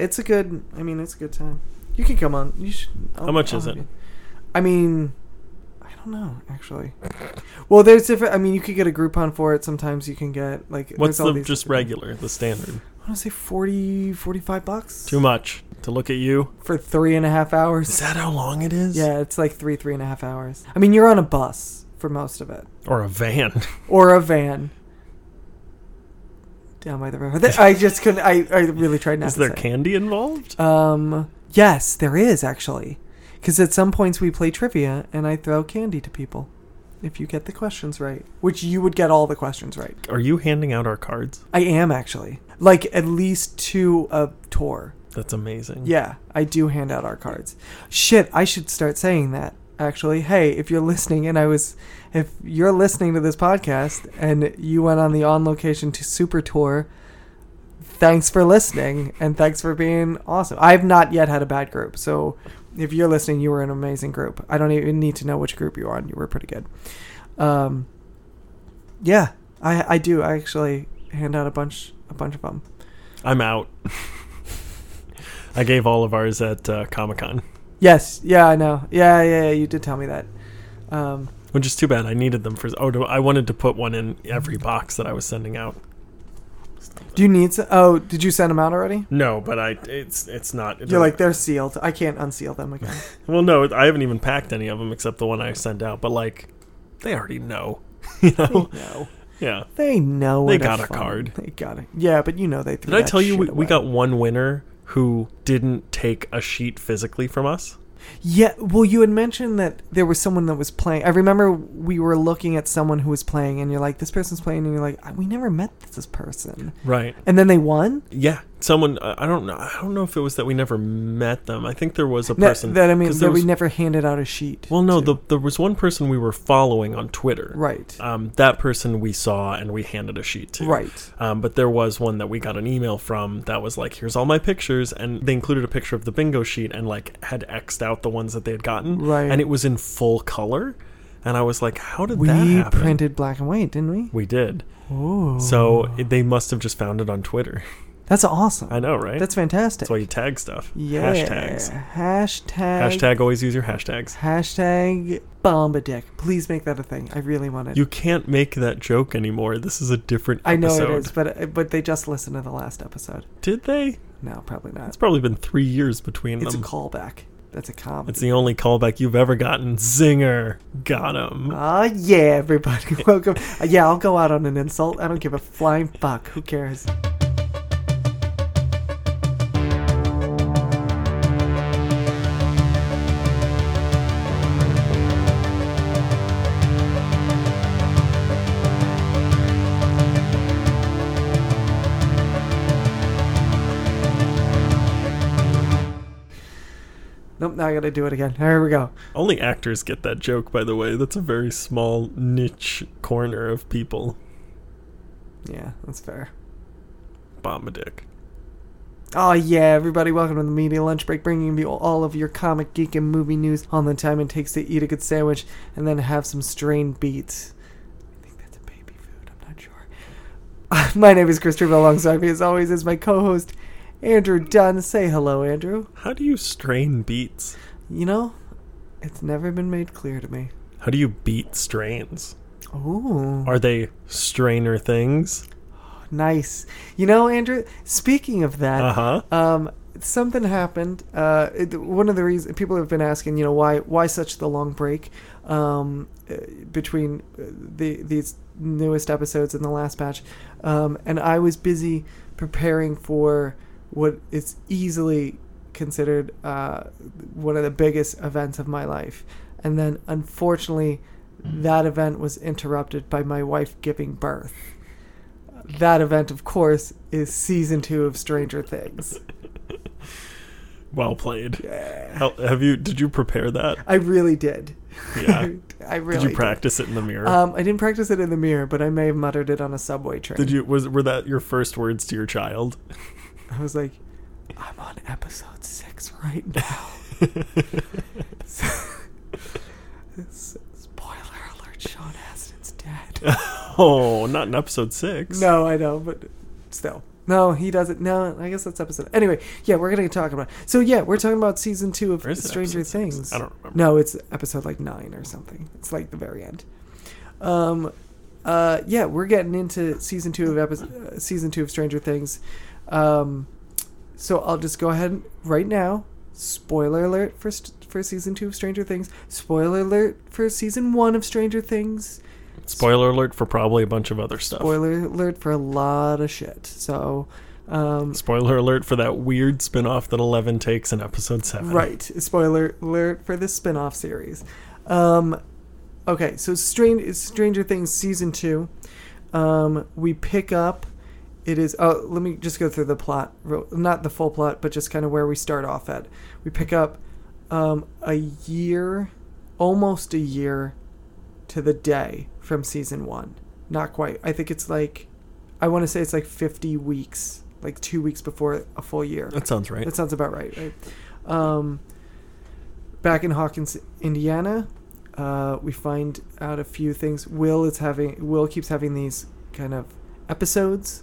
It's a good. I mean, it's a good time. You can come on. You should. I'll- How much I'll is it? you. I mean, I don't know actually. Well, there's different. I mean, you could get a Groupon for it. Sometimes you can get like. What's the just regular, the standard? I want to say 40, 45 bucks. Too much to look at you. for three and a half hours. Is that how long it is? Yeah, it's like three, three and a half hours. I mean, you're on a bus for most of it, Or a van. or a van down by the river. I just couldn't. I, I really tried not Is to there say. candy involved? Um, yes, there is actually, because at some points we play trivia and I throw candy to people if you get the questions right, which you would get all the questions right. Are you handing out our cards? I am actually like at least two a tour. That's amazing. Yeah, I do hand out our cards. Shit, I should start saying that. Actually, hey, if you're listening and I was if you're listening to this podcast and you went on the on location to super tour, thanks for listening and thanks for being awesome. I've not yet had a bad group. So, if you're listening, you were an amazing group. I don't even need to know which group you were on. You were pretty good. Um yeah, I I do. I actually hand out a bunch a bunch of them. I'm out. I gave all of ours at uh, Comic Con, Yes, yeah, I know. Yeah, yeah, yeah, you did tell me that. Um, which is too bad. I needed them for. Oh, I wanted to put one in every box that I was sending out. do you need? To, oh, did you send them out already? No, but I. It's it's not. it You're like they're sealed. I can't unseal them again. Well, no, I haven't even packed any of them except the one I sent out. But like, they already know. You know? no, Yeah. they know. They got a fun- card. They got it. Yeah, but you know they. Threw Did I tell you we, we got one winner who didn't take a sheet physically from us? Yeah, well, you had mentioned that there was someone that was playing. I remember we were looking at someone who was playing, and you're like, "This person's playing," and you're like, "We never met this person," Right. and then they won. Yeah. Someone. I don't know. I don't know if it was that we never met them. I think there was a person that I mean that there we never handed out a sheet. Well, no. The, there was one person we were following on Twitter. right, Um, that person we saw and we handed a sheet to. right. Um, but there was one that we got an email from that was like, "Here's all my pictures," and they included a picture of the bingo sheet and like had xed out the ones that they had gotten, Right. And it was in full color, and I was like, "How did We that happen?" printed black and white, didn't we? We did. Oh, So it, they must have just found it on Twitter. that's awesome. I know, right? That's fantastic. That's why you tag stuff. yeah. Hashtags. Hashtag. Hashtag. Always use your hashtags. Hashtag Bombadick. Please make that a thing. I really want it. You can't make that joke anymore. This is a different I know it is, but but they just listened to the last episode. Did they? No, probably not. It's probably been three years between It's a callback. That's a comedy. It's the only callback you've ever gotten. Zinger. Got him. Ah, yeah, everybody. Welcome. Uh, yeah, I'll go out on an insult. I don't give a flying fuck. Who cares? Nope, now I gotta do it again. Here we go. Only actors get that joke, by the way. That's a very small niche corner of people. Yeah, that's fair. Bombadick. Oh yeah, everybody, welcome to the media lunch break, bringing you all of your comic, geek, and movie news on the time it takes to eat a good sandwich and then have some strained beets. I think that's a baby food. I'm not sure. my name is Christopher. Alongside me, as always, is my co-host Andrew Dunn. Say hello, Andrew. How do you strain beets? You know, it's never been made clear to me. How do you beat strains? Ooh, Are they strainer things? nice. You know, Andrew. Speaking of that, Uh huh. Um, something happened. Uh, it, one of the reasons people have been asking, you know, why why such the long break um, uh, between uh, the these newest episodes and the last batch, um, and I was busy preparing for what is easily considered uh, one of the biggest events of my life, and then unfortunately, that event was interrupted by my wife giving birth. That event, of course, is season two of Stranger Things. Well played. Yeah. How, have you? Did you prepare that? I really did. Yeah. I really did you practice it in the mirror? Um, I didn't practice it in the mirror, but I may have muttered it on a subway train. did you? Was were that your first words to your child? I was like, I'm on episode six right now. S- Spoiler alert: Sean Astin's dead. oh, not in episode six. no, I know, but still, No, he doesn't. No, I guess that's episode. Anyway, yeah, we're gonna talk about. So yeah, we're talking about season two of Or is it Stranger episode six? Things. I don't remember. No, it's episode like nine or something. It's like the very end. Um, uh, yeah, we're getting into season two of episode, uh, season two of Stranger Things. Um, so I'll just go ahead right now. Spoiler alert for st- for season two of Stranger Things. Spoiler alert for season one of Stranger Things. Spoiler alert for probably a bunch of other stuff. Spoiler alert for a lot of shit. So, um, Spoiler alert for that weird spin-off that Eleven takes in episode seven. Right. Spoiler alert for this spin-off series. Um, okay, so Strange Stranger Things season two. Um, we pick up. It is. Oh, let me just go through the plot. Not the full plot, but just kind of where we start off at. We pick up um, a year, almost a year, to the day from season one. Not quite. I think it's like, I want to say it's like fifty weeks, like two weeks before a full year. That sounds right. That sounds about right, right? Um, back in Hawkins, Indiana, uh, we find out a few things. Will is having Will keeps having these kind of episodes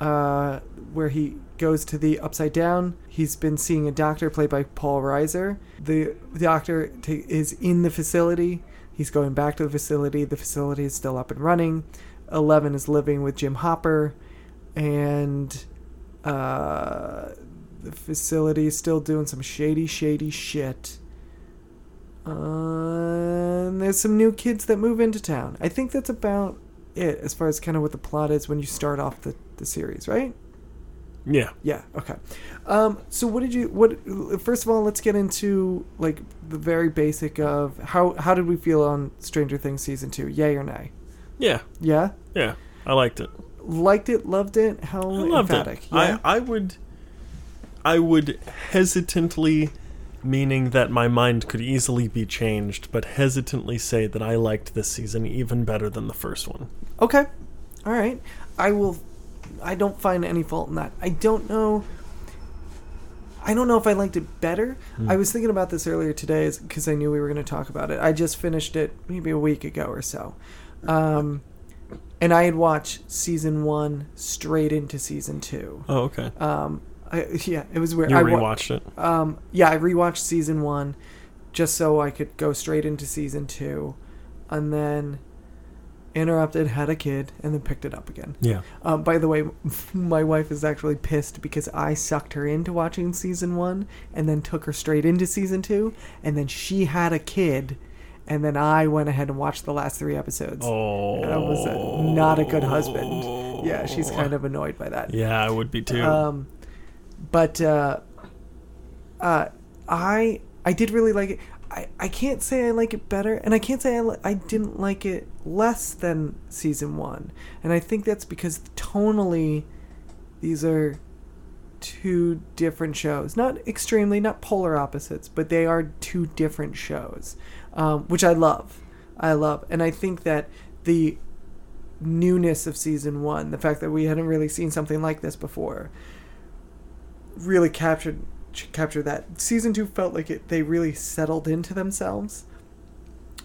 uh, where he goes to the upside down. He's been seeing a doctor played by Paul Reiser. The, doctor ta is in the facility. He's going back to the facility. The facility is still up and running. Eleven is living with Jim Hopper, and uh, the facility is still doing some shady, shady shit. Uh, and there's some new kids that move into town. I think that's about it as far as kind of what the plot is when you start off the, the series, right? yeah. Yeah. Okay. Um, so what did you? What? First of all, let's get into like the very basic of how how did we feel on Stranger Things season two? Yay or nay? Yeah. Yeah. Yeah. I liked it. Liked it. Loved it. How I loved emphatic? it. Yeah. I, I would I would hesitantly meaning that my mind could easily be changed, but hesitantly say that I liked this season even better than the first one. Okay. All right. I will. I don't find any fault in that. I don't know. I don't know if I liked it better. Hmm. I was thinking about this earlier today because I knew we were going to talk about it. I just finished it maybe a week ago or so. Um, and I had watched season one straight into season two. Oh, okay. Um, I, yeah, it was weird. You I wa- rewatched it. um, yeah, I rewatched season one just so I could go straight into season two, and then interrupted, had a kid, and then picked it up again. Yeah. Um, by the way, my wife is actually pissed because I sucked her into watching season one and then took her straight into season two, and then she had a kid, and then I went ahead and watched the last three episodes. Oh. I was a, not a good husband. Yeah, she's kind of annoyed by that. Yeah, I would be too. Um, but uh, uh, I I did really like it. I, I can't say I like it better, and I can't say I, li- I didn't like it less than season one. And I think that's because tonally, these are two different shows. Not extremely, not polar opposites, but they are two different shows, um, which I love. I love, and I think that the newness of season one, the fact that we hadn't really seen something like this before, really captured captured that. Season two felt like it they really settled into themselves,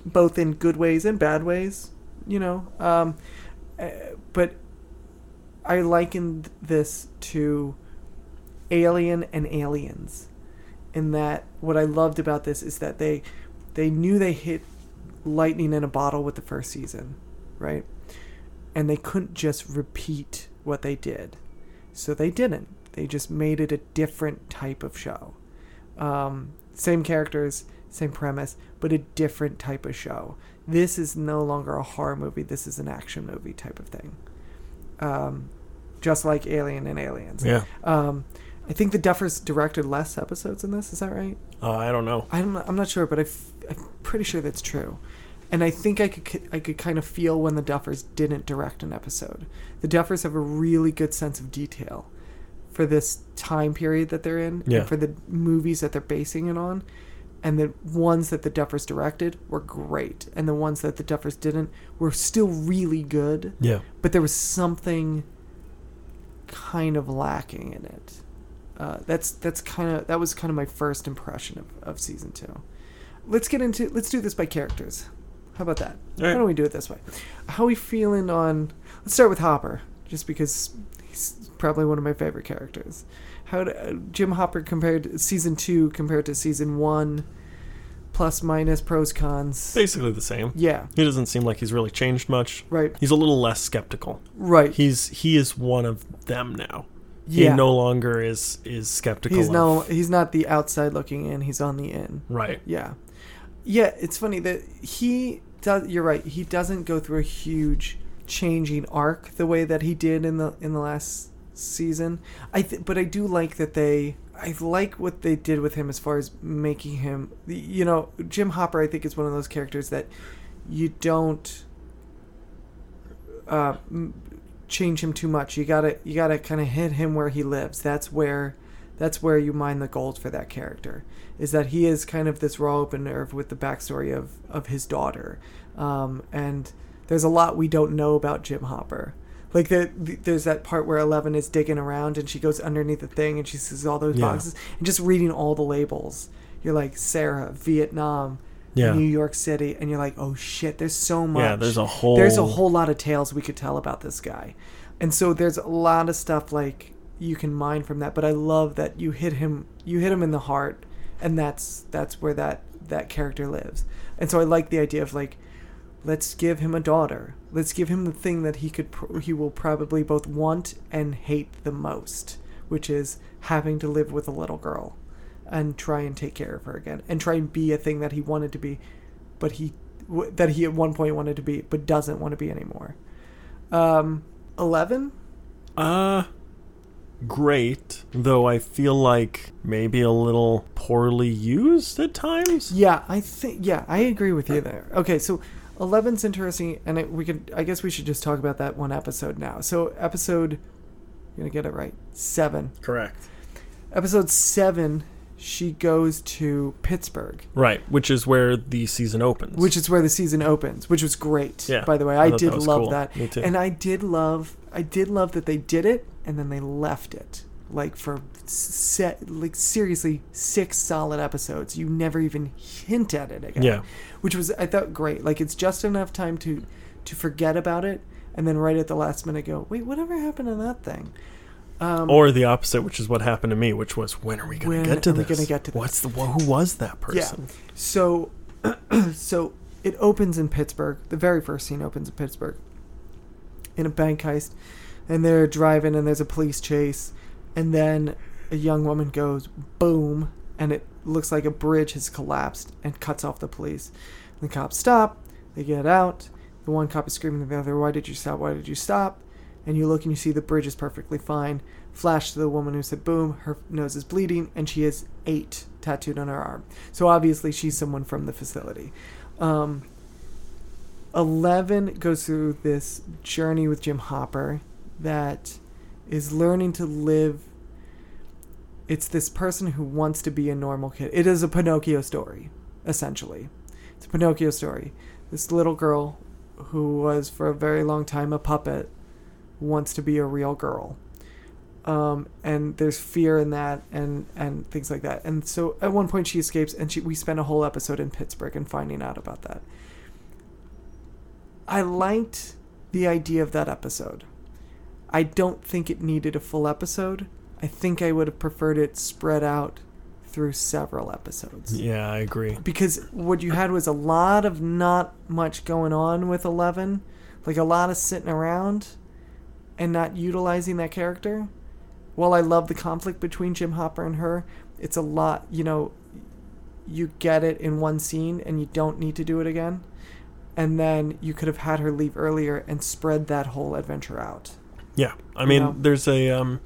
both in good ways and bad ways. You know, um, uh, but I likened this to Alien and Aliens, in that what I loved about this is that they they knew they hit lightning in a bottle with the first season, right? And they couldn't just repeat what they did, so they didn't. They just made it a different type of show. Um, same characters, same premise, but a different type of show. This is no longer a horror movie. This is an action movie type of thing. Um, just like Alien and Aliens. yeah. Um, I think the Duffers directed less episodes in this. Is that right? Uh, I don't know. I'm I'm not sure, but I f- I'm pretty sure that's true. And I think I could I could kind of feel when the Duffers didn't direct an episode. The Duffers have a really good sense of detail for this time period that they're in, Yeah. and for the movies that they're basing it on. And the ones that the Duffers directed were great, and the ones that the Duffers didn't were still really good Yeah. but there was something kind of lacking in it. Uh, that's that's kind of that was kind of my first impression of, of season two. Let's get into let's do this by characters. How about that? Right. Why don't we do it this way? How are we feeling on? Let's start with Hopper, just because He's probably one of my favorite characters. How do, uh, Jim Hopper compared season two compared to season one, plus minus pros cons. Basically the same. Yeah, He doesn't seem like he's really changed much. right, He's a little less skeptical. right. He's he is one of them now. yeah, He no longer is is skeptical. he's of, no, he's not the outside looking in. He's on the in. right. Yeah, yeah. It's funny that he does. You're right. He doesn't go through a huge changing arc the way that he did in the in the last season. I th- but I do like that they. I like what they did with him as far as making him. You know, Jim Hopper. I think is one of those characters that you don't uh, change him too much. You gotta you gotta kind of hit him where he lives. That's where that's where you mine the gold for that character. Is that he is kind of this raw open nerve with the backstory of of his daughter, um, and there's a lot we don't know about Jim Hopper. Like the, the, there's that part where Eleven is digging around and she goes underneath the thing and she sees all those Yeah. boxes and just reading all the labels. You're like Sarah, Vietnam, Yeah. New York City, and you're like, oh shit, there's so much. Yeah, there's a whole There's a whole lot of tales we could tell about this guy. And so there's a lot of stuff like you can mine from that, but I love that you hit him you hit him in the heart and that's that's where that that character lives. And so I like the idea of like let's give him a daughter. Let's give him the thing that he could pr- he will probably both want and hate the most, which is having to live with a little girl and try and take care of her again and try and be a thing that he wanted to be but he w- that he at one point wanted to be but doesn't want to be anymore. Um 11 Uh great, though I feel like maybe a little poorly used at times. Yeah, I think yeah, I agree with you there. Okay, so 11's interesting and it, we could I guess we should just talk about that one episode now. So episode I'm going to get it right. 7. Correct. Episode 7 she goes to Pittsburgh, Right, which is where the season opens. which is where the season opens, which was great. Yeah, by the way, I I, did that love cool. that. Me too. And I did love I did love that they did it and then they left it. Like for set like seriously 6 solid episodes. You never even hint at it again. Yeah. Which was I thought great. Like it's just enough time to to forget about it and then right at the last minute go, "Wait, whatever happened to that thing?" Um or the opposite, which is what happened to me, which was when are we going to get to are we this? gonna get to What's the who was that person? Yeah. So, so it opens in Pittsburgh. The very first scene opens in Pittsburgh, in a bank heist, and they're driving, and there's a police chase, and then a young woman goes boom, and it looks like a bridge has collapsed and cuts off the police. The cops stop. They get out. The one cop is screaming at the other, "Why did you stop? Why did you stop?" And you look and you see the bridge is perfectly fine. Flash to the woman who said boom, her nose is bleeding, and she has eight tattooed on her arm. So obviously she's someone from the facility. Um, Eleven goes through this journey with Jim Hopper that is learning to live. It's this person who wants to be a normal kid. It is a Pinocchio story, essentially. It's a Pinocchio story. This little girl who was for a very long time a puppet wants to be a real girl um, and there's fear in that and and things like that and so at one point she escapes and she, we spend a whole episode in pittsburgh and finding out about that i liked the idea of that episode i don't think it needed a full episode. I think i would have preferred it spread out through several episodes. Yeah, I agree. because what you had was a lot of not much going on with 11 like a lot of sitting around and not utilizing that character. While i love the conflict between jim hopper and her it's a lot you know you get it in one scene and you don't need to do it again. And then you could have had her leave earlier and spread that whole adventure out Yeah, I mean, know? there's a. Um,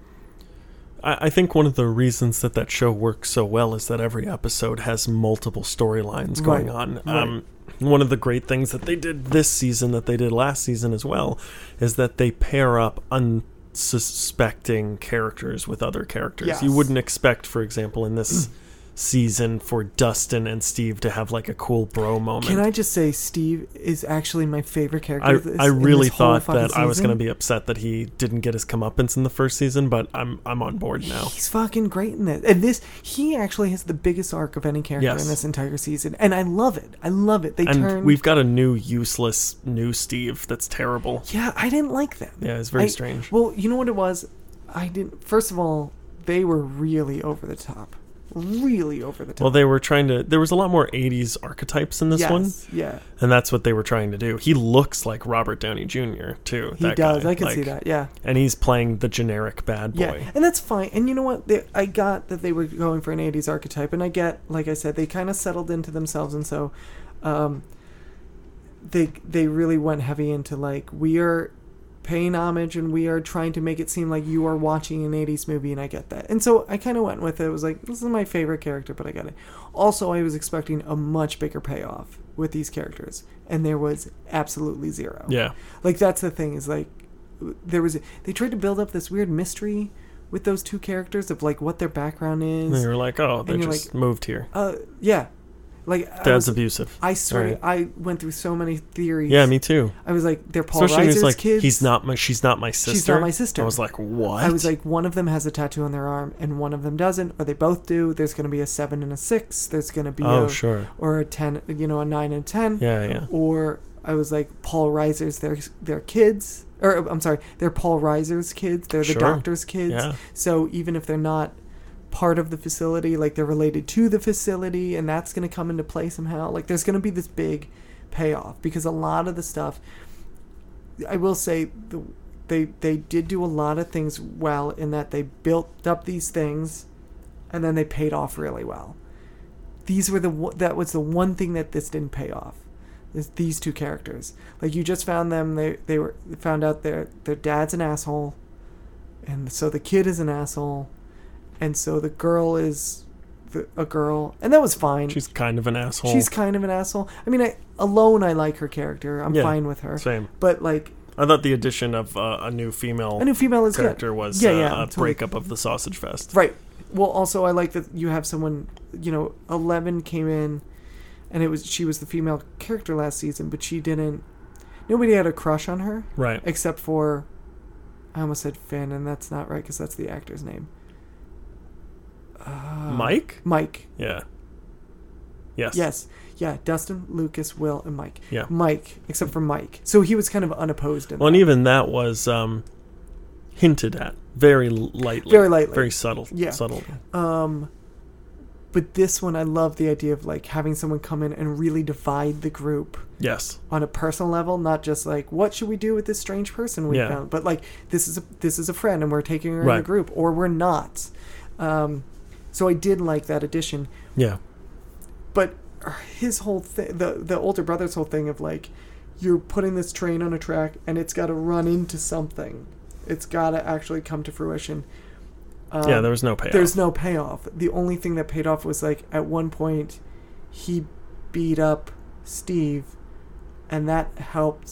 I, I think one of the reasons that that show works so well is that every episode has multiple storylines going Right, on. right. Um, one of the great things that they did this season, that they did last season as well, is that they pair up unsuspecting characters with other characters. You wouldn't expect, for example, in this season for Dustin and Steve to have like a cool bro moment. Can I just say, Steve is actually my favorite character. I, this- season? I really thought that fucking I was going to be upset that he didn't get his comeuppance in the first season, but I'm I'm on board now. He's fucking great in this. And this, he actually has the biggest arc of any character Yes. in this entire season, and I love it. I love it. They And turn. we've got a new useless new Steve that's terrible. yeah, I didn't like that. Yeah, it's very I- strange. Well, you know what it was? I didn't. First of all, they were really over the top. Really over the top. Well, they were trying to. There was a lot more '80s archetypes in this yes, one, Yeah, and that's what they were trying to do. He looks like Robert Downey Jr. too. he does. guy. I can see that. Yeah. And he's playing the generic bad boy. Yeah, and that's fine. And you know what? They, I got that they were going for an '80s archetype, and I get, like I said, they kind of settled into themselves, and so, um, they they really went heavy into like we are paying homage and we are trying to make it seem like you are watching an 80s movie and I get that. And so I kind of went with it. It was like this is my favorite character, but I got it. Also, I was expecting a much bigger payoff with these characters, and there was absolutely zero. Yeah. Like that's the thing is like there was they tried to build up this weird mystery with those two characters of like what their background is. And were like, oh, they just like- moved here. Uh yeah. Like I, Dad's was, abusive. I swear. I went through so many theories. Yeah, me too. I was like they're Paul Especially when Reiser's he's like, kids. he's not my, she's not my sister. She's not my sister. I was like, what? I was like, one of them has a tattoo on their arm and one of them doesn't, or they both do. There's going to be a seven and a six. There's going to be oh a, sure, or a ten, you know, a nine and ten. yeah, yeah, Or I was like, Paul Reiser's their their kids, or I'm sorry, they're Paul Reiser's kids. They're the Sure. doctor's kids. yeah. So even if they're not part of the facility, like they're related to the facility, and that's going to come into play somehow. Like there's going to be this big payoff because a lot of the stuff, I will say, the, they they did do a lot of things well in that they built up these things, and then they paid off really well. These were the that was the one thing that this didn't pay off. These two characters like you just found them they they were found out their their dad's an asshole and so the kid is an asshole and so the girl is the, a girl and that was fine She's kind of an asshole. she's kind of an asshole i mean I, alone i like her character i'm Yeah, fine with her same. but like I thought the addition of uh, a new female a new female is good character was Yeah, uh, yeah, a totally. breakup of the sausage fest. right well also i like that you have someone you know 11 came in and it was she was the female character last season but she didn't nobody had a crush on her Right. except for I almost said Finn, and that's not right because that's the actor's name. Uh, Mike? Mike. Yeah. Yes. Yes. Yeah. Dustin, Lucas, Will, and Mike. Yeah. Mike, except for Mike. So he was kind of unopposed in Well, and even that was um, hinted at very lightly. Very lightly. Very subtle. Yeah. Subtle. Um, but this one, I love the idea of like having someone come in and really divide the group Yes. on a personal level, not just like what should we do with this strange person we Yeah. found, but like this is a this is a friend and we're taking her in the group, or we're not. Um, so I did like that addition. Yeah. but his whole thing the the older brother's whole thing of like you're putting this train on a track and it's got to run into something it's got to actually come to fruition um, yeah, there was no payoff. there's no payoff the only thing that paid off was like at one point he beat up steve and that helped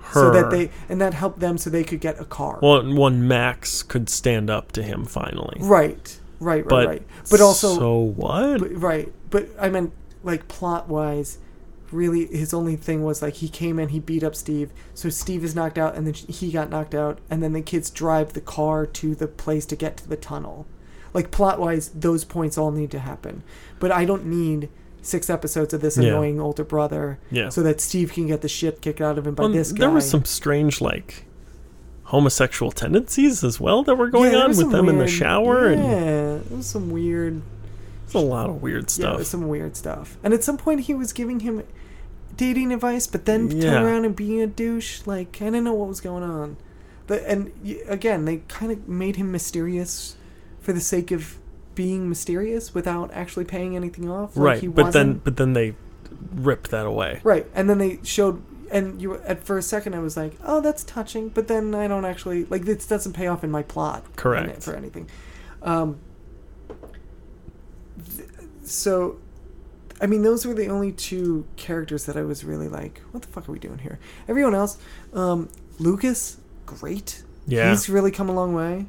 her. so that they and that helped them so they could get a car Well, one Max could stand up to him finally. right right right But right but also so what? But, right, but I meant like plot wise. Really, his only thing was like he came in, he beat up Steve, so Steve is knocked out, and then he got knocked out, and then the kids drive the car to the place to get to the tunnel. Like plot wise, those points all need to happen, but I don't need six episodes of this Yeah. annoying older brother yeah. so that Steve can get the shit kicked out of him by Well, this guy. there was some strange like homosexual tendencies as well that were going Yeah, on with them in the weird- shower, and yeah, there was some weird it's a lot of weird Yeah, stuff. it was some weird stuff. And at some point, he was giving him dating advice, but then Yeah. turn around and being a douche. Like I didn't know what was going on. The, and again, they kind of made him mysterious for the sake of being mysterious without actually paying anything off. Like right, he but then but then they ripped that away. right, and then they showed. And you at for a second I was like, oh, that's touching, but then I don't actually like this doesn't pay off in my plot. in it Correct. for anything. Um, th- so, I mean, those were the only two characters that I was really like, what the fuck are we doing here? Everyone else, um, Lucas, great. Yeah. He's really come a long way.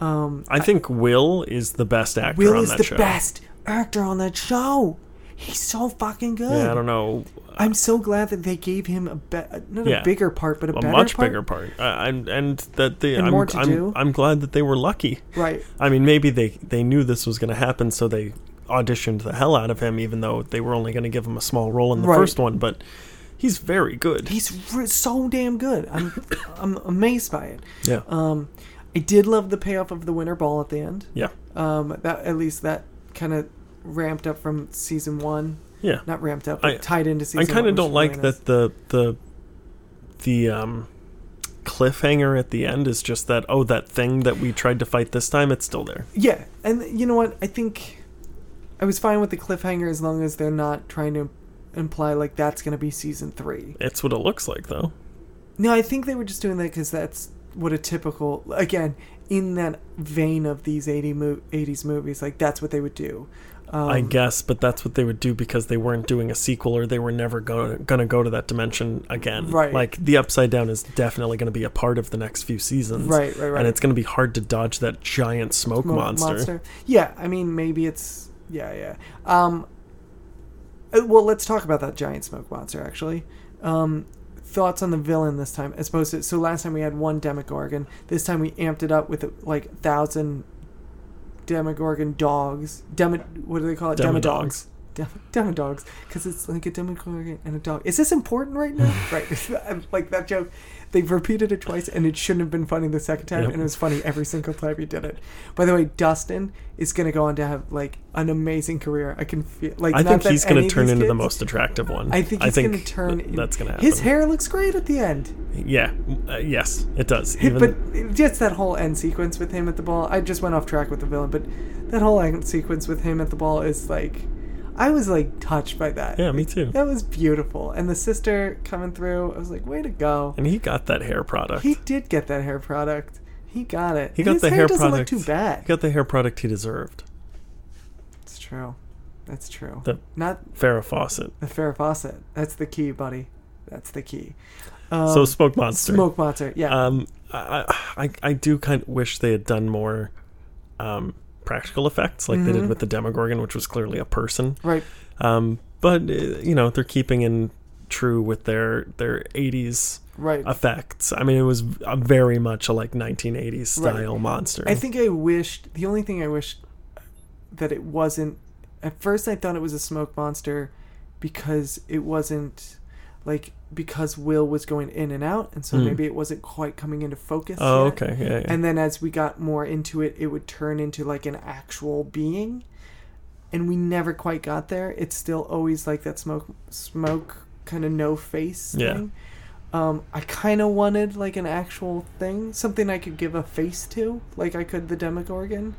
Um, I think Will is the best actor Will on is that the show. best actor on that show. He's so fucking good. Yeah, I don't know. I'm so glad that they gave him a be- not Yeah. a bigger part, but a, A better much part. bigger part, and and that they, And I'm, more to I'm, do. I'm glad that they were lucky. Right. I mean, maybe they they knew this was going to happen, so they auditioned the hell out of him, even though they were only going to give him a small role in the Right. first one. But he's very good. He's re- so damn good. I'm I'm amazed by it. yeah, Um, I did love the payoff of the winter ball at the end. yeah, Um, that at least that kind of ramped up from season one. Yeah. Not ramped up, but I- tied into season. I kind of don't like really nice. that the the the um cliffhanger at the end is just that oh that thing that we tried to fight this time it's still there. Yeah, and you know what? I think I was fine with the cliffhanger as long as they're not trying to imply like that's going to be season three. It's what it looks like though. No, I think they were just doing that because that's what a typical again in that vein of these 80 mo- 80s movies like that's what they would do. Um, I guess, but that's what they would do because they weren't doing a sequel or they were never go- going to go to that dimension again. Right. Like the Upside Down is definitely going to be a part of the next few seasons. Right, right, right. And it's going to be hard to dodge that giant smoke, Smoke monster. Yeah, I mean maybe it's yeah, yeah. Um, uh, well, let's talk about that giant smoke monster actually. Um, thoughts on the villain this time, as opposed to so last time we had one Demogorgon. This time we amped it up with like thousand Demogorgon dogs. Demo, what do they call it? Demodogs. Dem- Demodogs, because it's like a Demogorgon and a dog. Is this important right now? right, like that joke. They've repeated it twice, and it shouldn't have been funny the second time, Yep. and it was funny every single time he did it. By the way, Dustin is going to go on to have like an amazing career. I can feel like I think he's going to turn into the most attractive one. I think he's going to turn. th- that's going to happen. His hair looks great at the end, Yeah. Uh, yes, it does. Even but just that whole end sequence with him at the ball. I just went off track with the villain, but that whole end sequence with him at the ball is like, I was like touched by that. yeah, me too. That was beautiful, and the sister coming through, I was like, way to go. And he got that hair product. He did get that hair product. He got it. He got His the hair, hair doesn't product. look too bad. He got the hair product he deserved. It's true. That's true. The Not Farrah Fawcett. the Farrah Fawcett. That's the key, buddy. That's the key. Um, so Smoke Monster. Smoke monster. Yeah. Um, I, I I do kind of wish they had done more um, practical effects like they did Mhm. with the Demogorgon, which was clearly a person. right. Um, but uh, you know they're keeping in true with their their 80s Right. effects. I mean, it was a very much a like 1980s Right. style monster. I think I wished the only thing I wished that it wasn't. At first, I thought it was a smoke monster because it wasn't like because Will was going in and out, and so Hmm. maybe it wasn't quite coming into focus. Oh, yet. okay, yeah, yeah. And then as we got more into it, it would turn into like an actual being, and we never quite got there. It's still always like that smoke, smoke kind of no face Yeah. thing. Um, I kind of wanted like an actual thing, something I could give a face to, like I could the Demogorgon.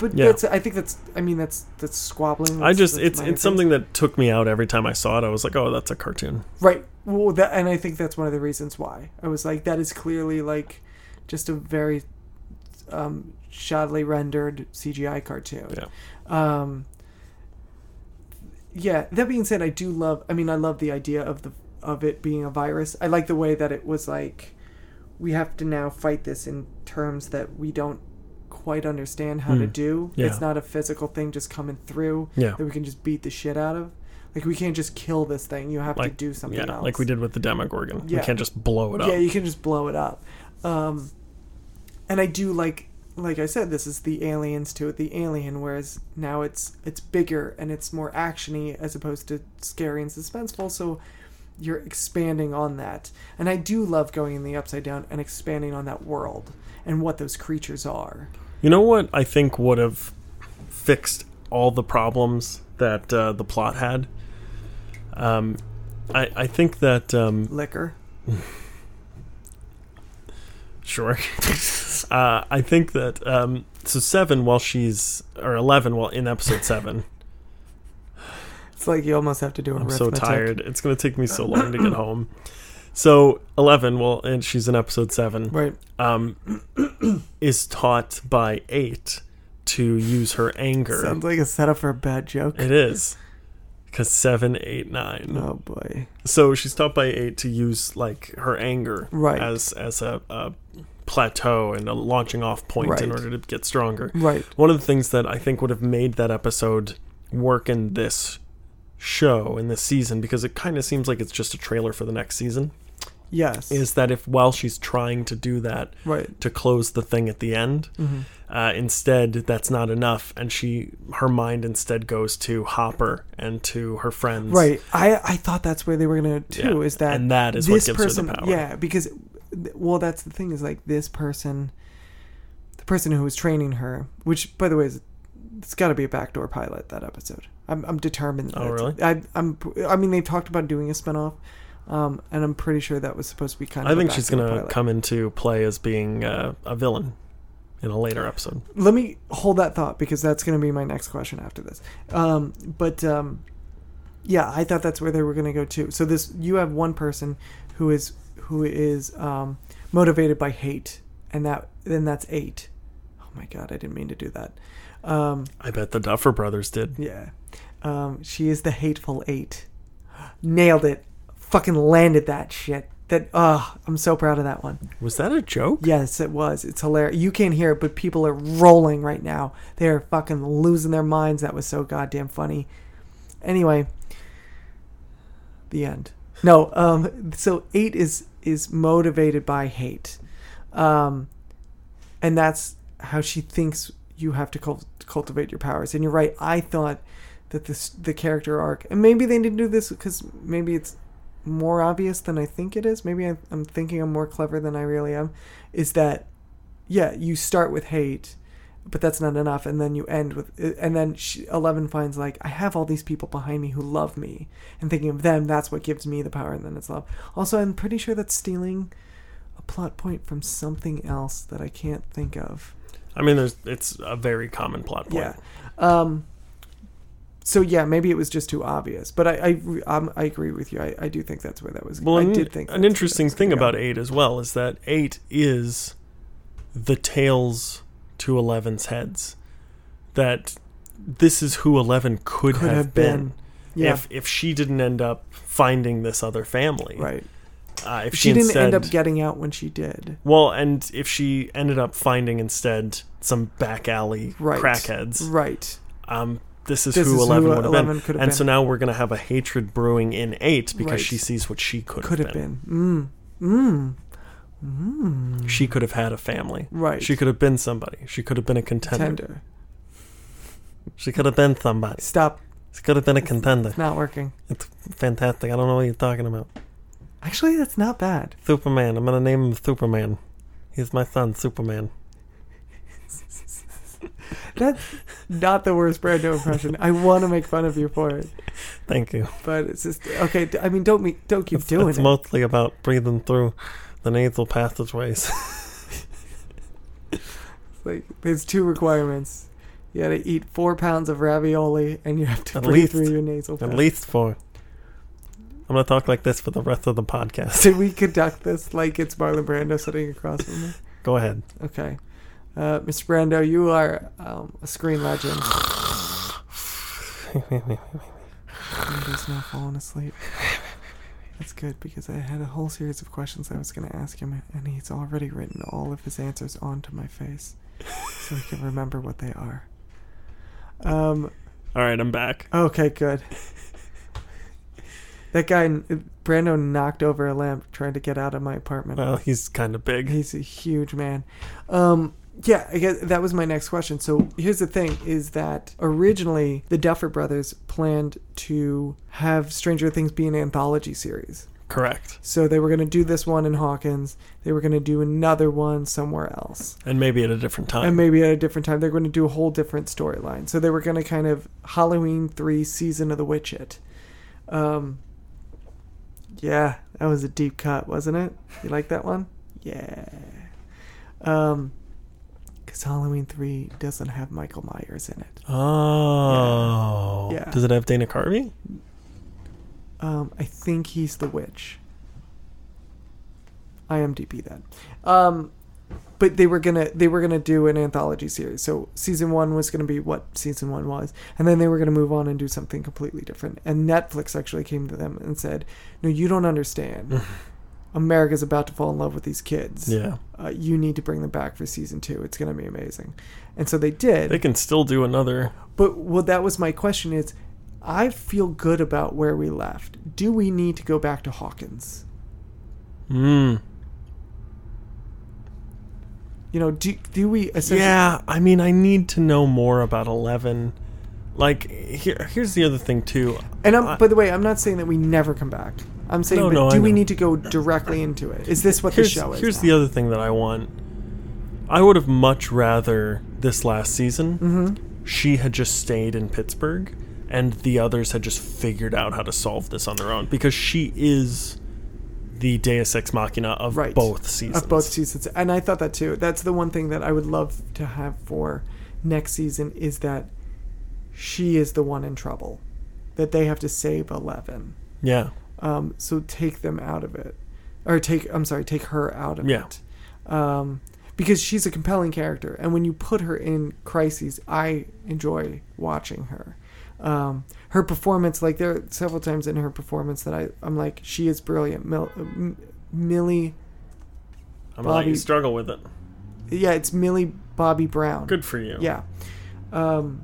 But Yeah. that's, I think that's, I mean, that's that's squabbling. I just that's it's it's something that took me out every time I saw it. I was like, oh, that's a cartoon. right. Well, that, and I think that's one of the reasons why I was like, that is clearly like just a very um, shoddily rendered CGI cartoon. Yeah. Um, yeah. That being said, I do love. I mean, I love the idea of the of it being a virus. I like the way that it was like we have to now fight this in terms that we don't quite understand how to Hmm. do. Yeah. It's not a physical thing just coming through Yeah. that we can just beat the shit out of. Like we can't just kill this thing. You have Like to do something yeah, else. like we did with the Demogorgon. Yeah. We can't just blow it up. Yeah, you can just blow it up. Um, and I do like, like I said, this is the aliens to it, the alien. Whereas now it's it's bigger and it's more actiony as opposed to scary and suspenseful. So you're expanding on that, and I do love going in the upside down and expanding on that world and what those creatures are. You know what I think would have fixed all the problems that uh, the plot had? Um, I, I think that um, Liquor. sure. uh, I think that um, so seven while she's or eleven while in episode seven. It's like you almost have to do I'm arithmetic. so tired. It's gonna take me so long to get home. So eleven, well, and she's in episode seven. Right. Um, is taught by eight to use her anger. Sounds like a setup for a bad joke. It is. Because seven, eight, nine. Oh boy. So she's taught by eight to use like her anger Right. as as a, a plateau and a launching off point Right. in order to get stronger. Right. One of the things that I think would have made that episode work in this show in this season because it kind of seems like it's just a trailer for the next season Yes. is that if while she's trying to do that right. to close the thing at the end hmm uh, instead that's not enough and she her mind instead goes to hopper and to her friends Right. I I thought that's where they were gonna too. Yeah. Is that and that is what this gives person? her the power Yeah, because well, that's the thing is like this person, the person who was training her, which by the way is it's got to be a backdoor pilot that episode. I'm I'm determined. Oh, that it's- really? I I'm I mean they've talked about doing a spinoff. Um, and I'm pretty sure that was supposed to be kind of. I think she's gonna come into play as being uh, a villain in a later episode let me hold that thought because that's going to be my next question after this. Um, but um, yeah, I thought that's where they were going to go too. So this, you have one person who is who is um, motivated by hate, and that then that's eight. Oh my god, I didn't mean to do that. Um, i bet the duffer brothers did yeah, um, she is the hateful eight. Nailed it. Fucking landed that shit. That ah, I'm so proud of that one. was that a joke Yes, it was. It's hilarious. You can't hear it, but people are rolling right now. They're fucking losing their minds. That was so goddamn funny. Anyway, the end. No, um, so eight is is motivated by hate, um, and that's how she thinks you have to cult- cultivate your powers. And you're right. I thought that this the character arc, and maybe they didn't do this because maybe it's more obvious than I think it is. Maybe I'm, I'm thinking I'm more clever than I really am. Is that, yeah, you start with hate, but that's not enough, and then you end with, and then she, Eleven finds like I have all these people behind me who love me, and thinking of them, that's what gives me the power, and then it's love. Also, I'm pretty sure that's stealing a plot point from something else that I can't think of. i mean there's it's a very common plot point Yeah. Um, so yeah, maybe it was just too obvious, but I I, um, I agree with you. I, I do think that's where that was. Well, I an, did think an interesting thing about eight as well is that eight is the tails to Eleven's heads. That this is who Eleven could, could have, been, Yeah, if if she didn't end up finding this other family. right. Uh, if She, she, didn't instead, end up getting out when she did. well, and if she ended up finding instead some back alley Right. crackheads, Right. um, this is This who is Eleven who would have been. 11 could have And been. so now we're gonna have a hatred brewing in eight because Right. she sees what she could, Could have been. Mm. Mm. Mm. She could have had a family. Right. She could have been somebody. She could have been a contender. Tender. She could have been somebody. Stop. She could have been a contender. It's not working. It's fantastic. I don't know what you're talking about. Actually, that's not bad. Superman. I'm gonna name him Superman. He's my son, Superman. That's not the worst Brando impression. I want to make fun of you for it, Thank you. but it's just okay. I mean, don't me, don't keep it's, doing it's it. It's mostly about breathing through the nasal passageways. like there's two requirements. You gotta eat four pounds of ravioli, and you have to At breathe least. through your nasal. At least four. I'm gonna talk like this for the rest of the podcast. Did we conduct this like it's Marlon Brando sitting across from me? Go ahead. Okay, uh, Mr. Brando, you are um, a screen legend. Brando's now fallen asleep. That's good because I had a whole series of questions I was going to ask him, and he's already written all of his answers onto my face, so he can remember what they are. Um. All right, I'm back. Okay, good. That guy, Brando, knocked over a lamp trying to get out of my apartment. Well, he's kind of big. He's a huge man. Um, yeah, I guess that was my next question. So here's the thing: is that originally the Duffer Brothers planned to have Stranger Things be an anthology series. Correct. So they were going to do this one in Hawkins. They were going to do another one somewhere else, And maybe at a different time. and maybe at a different time. They're going to do a whole different storyline. So they were going to kind of Halloween three season of the Witch it. Um, yeah, that was a deep cut, wasn't it? You like that one? Yeah. Um, because Halloween three doesn't have Michael Myers in it. Oh. Yeah. Does it have Dana Carvey? Um, I think he's the witch. IMDb that. Um, but they were gonna they were gonna do an anthology series. So season one was gonna be what season one was, and then they were gonna move on and do something completely different. And Netflix actually came to them and said, "No, you don't understand. America's about to fall in love with these kids. Yeah. Uh, you need to bring them back for season two. It's going to be amazing. And so they did. They can still do another. But well, that was my question. Is I feel good about where we left. Do we need to go back to Hawkins? Hmm. You know, do do we essentially? Yeah, I mean, I need to know more about Eleven. Like, here, here's the other thing too. And I'm, I- by the way, I'm not saying that we never come back. I'm saying, No, but no, I do we know. need to go directly into it? Is this what here's, the show is? here's now? the other thing that I want. I would have much rather this last season Mm-hmm. she had just stayed in Pittsburgh and the others had just figured out how to solve this on their own because she is the Deus Ex Machina of Right. both seasons. of both seasons. And I thought that too. That's the one thing that I would love to have for next season is that she is the one in trouble, that they have to save Eleven. Yeah. Um, so take them out of it, or take I'm sorry, take her out of Yeah. it, um, because she's a compelling character, and when you put her in crises, I enjoy watching her. Um, her performance, like there are several times in her performance that I I'm like she is brilliant. Mil, M- Millie, I'm gonna let you struggle with it. yeah, it's Millie Bobby Brown. Good for you. Yeah. Um,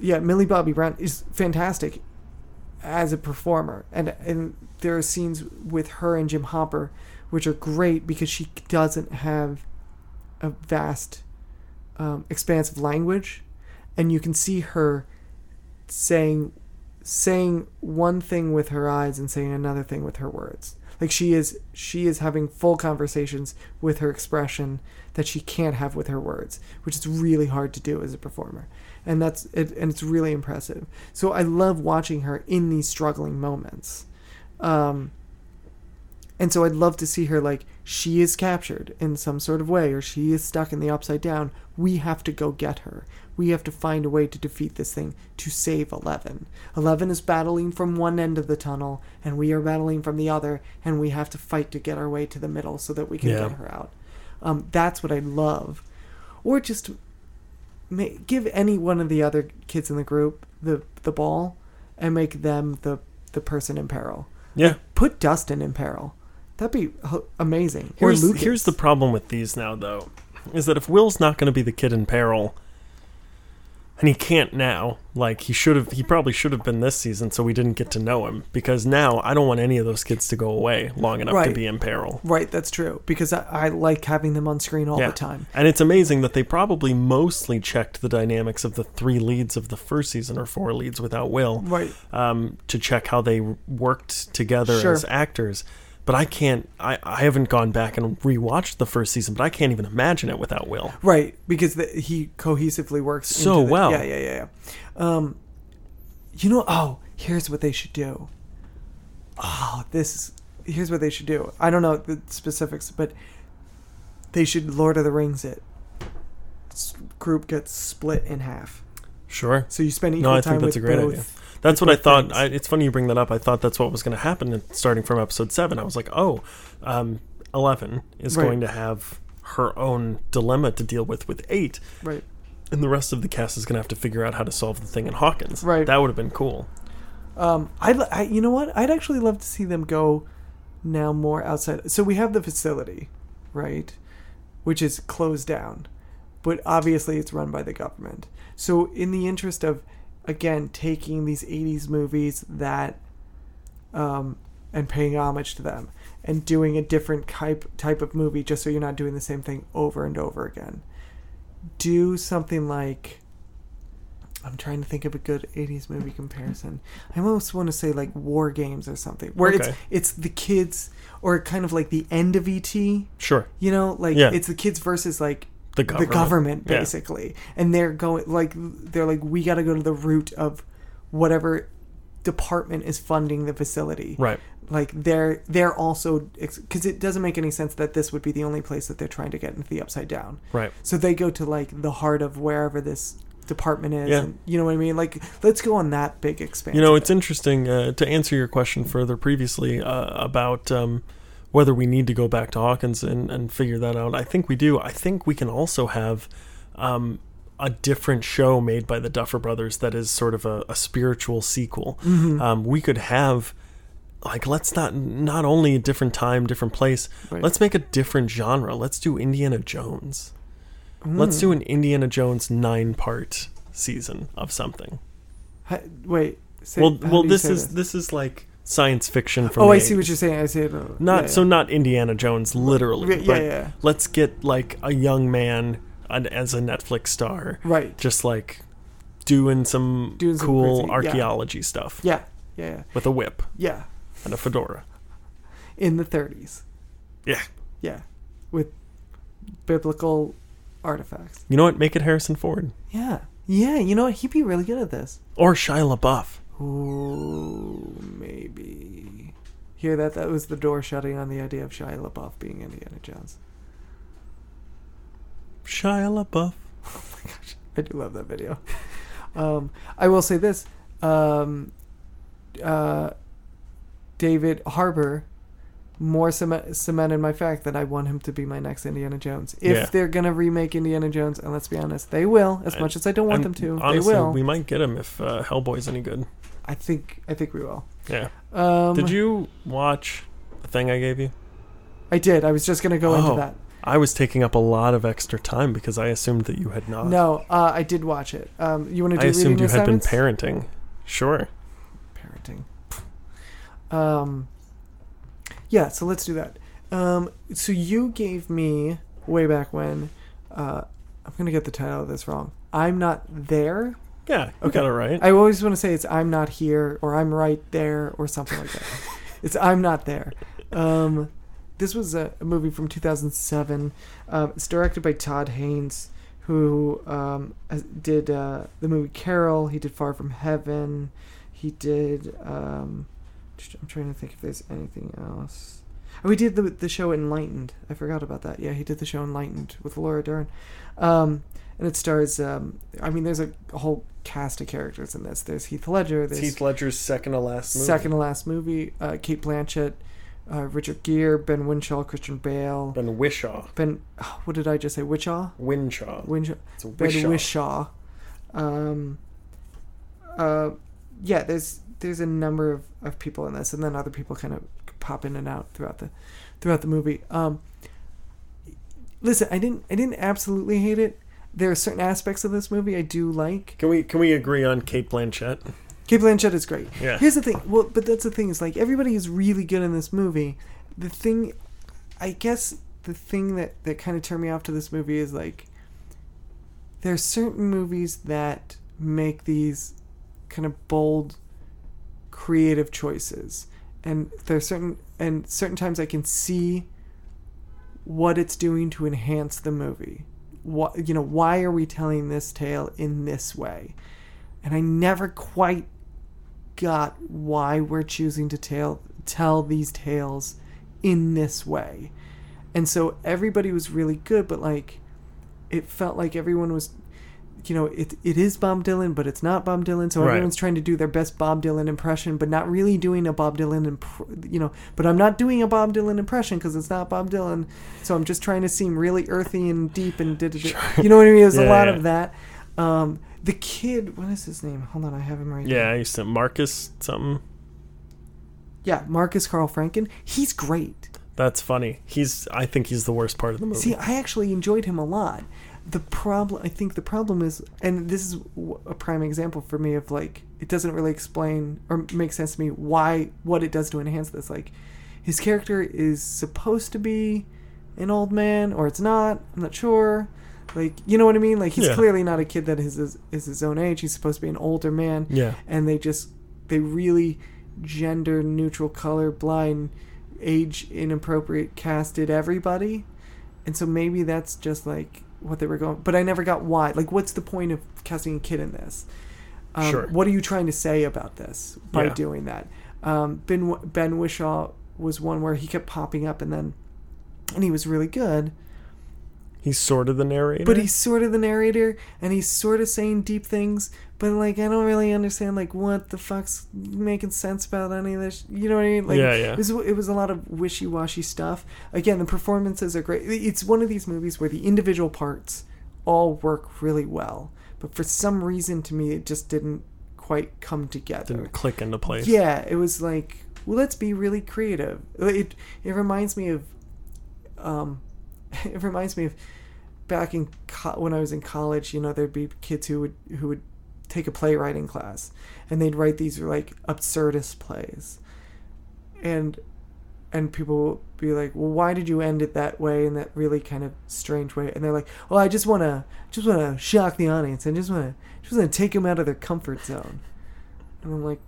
yeah, Millie Bobby Brown is fantastic as a performer, and and there are scenes with her and Jim Hopper which are great because she doesn't have a vast, um, expansive language, and you can see her saying saying one thing with her eyes and saying another thing with her words. Like she is she is having full conversations with her expression that she can't have with her words, which is really hard to do as a performer. And that's it and it's really impressive. So I love watching her in these struggling moments. Um and so I'd love to see her like she is captured in some sort of way or she is stuck in the upside down. We have to go get her. We have to find a way to defeat this thing to save Eleven. Eleven is battling from one end of the tunnel and we are battling from the other and we have to fight to get our way to the middle so that we can Yeah. get her out. Um, that's what I love. Or just ma- give any one of the other kids in the group the the ball and make them the the person in peril. Yeah. Put Dustin in peril. That'd be amazing. Here's, or Lucas. here's the problem with these now, though, is that if Will's not going to be the kid in peril, and he can't now, like he should have, he probably should have been this season, so we didn't get to know him. Because now I don't want any of those kids to go away long enough to be in peril. right. That's true because I, I like having them on screen all Yeah. the time. And it's amazing that they probably mostly checked the dynamics of the three leads of the first season or four leads without Will Right. um, to check how they worked together Sure. as actors. But I can't. I, I haven't gone back and rewatched the first season, but I can't even imagine it without Will. Right, because the, he cohesively works So the- well. Yeah, yeah, yeah, yeah. Um, you know, oh, here's what they should do. Oh, this here's what they should do. I don't know the specifics, but they should Lord of the Rings it. S- Group gets split in half, Sure. so you spend equal No, I time think that's with a great both. idea. That's what I thought. I, it's funny you bring that up. I thought that's what was going to happen starting from episode seven. I was like, oh, um, Eleven is Right. going to have her own dilemma to deal with with eight, Right. and the rest of the cast is going to have to figure out how to solve the thing in Hawkins. Right. That would have been cool. Um, I'd, I, you know what? I'd actually love to see them go now more outside. So we have the facility, right, which is closed down, but obviously it's run by the government. So in the interest of, again, taking these '80s movies that, um, and paying homage to them, and doing a different type type of movie, just so you're not doing the same thing over and over again. Do something like. I'm trying to think of a good '80s movie comparison. I almost want to say like War Games or something, where Okay. it's it's the kids, or kind of like the end of ET. Sure. You know, like Yeah. it's the kids versus like The government. the government Yeah. basically, and they're going like they're like we got to go to the root of whatever department is funding the facility Right. like they're they're also because it doesn't make any sense that this would be the only place that they're trying to get into the upside down Right. so they go to like the heart of wherever this department is Yeah. and, you know what i mean like let's go on that big expansion You know, it's interesting uh, to answer your question further previously uh, about um, whether we need to go back to Hawkins and, and figure that out. I think we do. I think we can also have um, a different show made by the Duffer Brothers that is sort of a, a spiritual sequel. Mm-hmm. Um, we could have like let's not not only a different time, different place. Right. Let's make a different genre. Let's do Indiana Jones. Let's Hmm. do an Indiana Jones nine part season of something. Wait. Say, well, well, this is this is like science fiction from. Oh, I see what you're saying. I see it. uh, Not yeah, so yeah. not Indiana Jones literally, Yeah, yeah, but yeah. let's get like a young man an, as a Netflix star, Right. just like doing some Doing cool yeah. archaeology stuff Yeah. Yeah. Yeah. with a whip Yeah. and a fedora. In the 30s. Yeah, Yeah. With biblical artifacts. you know what? Make it Harrison Ford Yeah. Yeah. You know what? He'd be really good at this. or Shia LaBeouf. Ooh, maybe. Hear that? That was the door shutting on the idea of Shia LaBeouf being Indiana Jones. Shia LaBeouf. Oh my gosh, I do love that video. Um, I will say this: um, uh, David Harbour more cement, cemented my fact that I want him to be my next Indiana Jones. If Yeah. they're gonna remake Indiana Jones, and let's be honest, they will. As I- much as I don't want I'm- them to, Honestly, they will. we might get him if uh, Hellboy's any good. I think. I think we will. Yeah. Um, Did you watch the thing I gave you? I did. I was just gonna go Oh, into that. I was taking up a lot of extra time because I assumed that you had not. No, uh, I did watch it. Um, you want to do I assumed you had been parenting. Sure. parenting. Um, yeah, so let's do that. Um, so you gave me way back when. Uh, I'm gonna get the title of this wrong. I'm not there. Yeah, you Okay. got it right. I always want to say it's I'm not here or I'm right there or something like that. it's I'm not there. Um, this was a, a movie from 2007. Um, it's directed by Todd Haynes, who um, did uh, the movie Carol. He did Far From Heaven. He did. Um, I'm trying to think if there's anything else. Oh, he did the the show Enlightened. I forgot about that. Yeah, he did the show Enlightened with Laura Dern. Um, and it stars. Um, I mean, there's a, a whole cast of characters in this. There's Heath Ledger. There's Heath Ledger's second to last movie. second to last movie. Uh, Cate Blanchett, uh, Richard Gere, Ben Winshaw, Christian Bale. Ben Whishaw. Ben, oh, what did I just say? Whishaw. Winshaw. Winshaw. It's a Ben Whishaw. Whishaw. Um, uh, yeah, there's there's a number of, of people in this, and then other people kind of pop in and out throughout the throughout the movie. Um, listen, I didn't I didn't absolutely hate it. There are certain aspects of this movie I do like. Can we can we agree on Cate Blanchett? Cate Blanchett is great. Yeah. Here's the thing. Well, but that's the thing is like everybody is really good in this movie. The thing, I guess, the thing that that kind of turned me off to this movie is like there are certain movies that make these kind of bold, creative choices, and there are certain and certain times I can see what it's doing to enhance the movie. What you know? Why are we telling this tale in this way? and I never quite got why we're choosing to tell tell these tales in this way. And so everybody was really good, but like it felt like everyone was you know, it it is Bob Dylan, but it's not Bob Dylan. So Right. everyone's trying to do their best Bob Dylan impression, but not really doing a Bob Dylan, imp- you know. But I'm not doing a Bob Dylan impression because it's not Bob Dylan. So I'm just trying to seem really earthy and deep and did You know what I mean? There's a lot yeah. of that. Um, the kid, what is his name? Hold on, I have him right. Yeah, here. I used to Marcus something. yeah, Marcus Carl Franklin. He's great. That's funny. He's I think he's the worst part of the movie. See, I actually enjoyed him a lot. The problem, I think, the problem is, and this is a prime example for me of like, it doesn't really explain or make sense to me why what it does to enhance this. Like, his character is supposed to be an old man, or it's not. I'm not sure. Like, you know what I mean? Like, he's Yeah. clearly not a kid that is his, is his own age. He's supposed to be an older man. yeah. and they just they really gender neutral color blind age inappropriate casted everybody and so maybe that's just like what they were going but i never got why like what's the point of casting a kid in this um, Sure. what are you trying to say about this by Yeah. doing that um, ben, ben whishaw was one where he kept popping up and then and he was really good He's sort of the narrator. but he's sort of the narrator and he's sort of saying deep things but like i don't really understand like what the fuck's making sense about any of this you know what i mean like Yeah, yeah. It, was, it was a lot of wishy-washy stuff again the performances are great it's one of these movies where the individual parts all work really well but for some reason to me it just didn't quite come together didn't click into place. yeah, it was like well, let's be really creative. It it reminds me of, um, it reminds me of back in co- when I was in college. You know, there'd be kids who would who would take a playwriting class, and they'd write these like absurdist plays, and and people will be like, "Well, why did you end it that way in that really kind of strange way?" And they're like, "Well, I just want to just want to shock the audience and just want to just want to take them out of their comfort zone." And I'm like,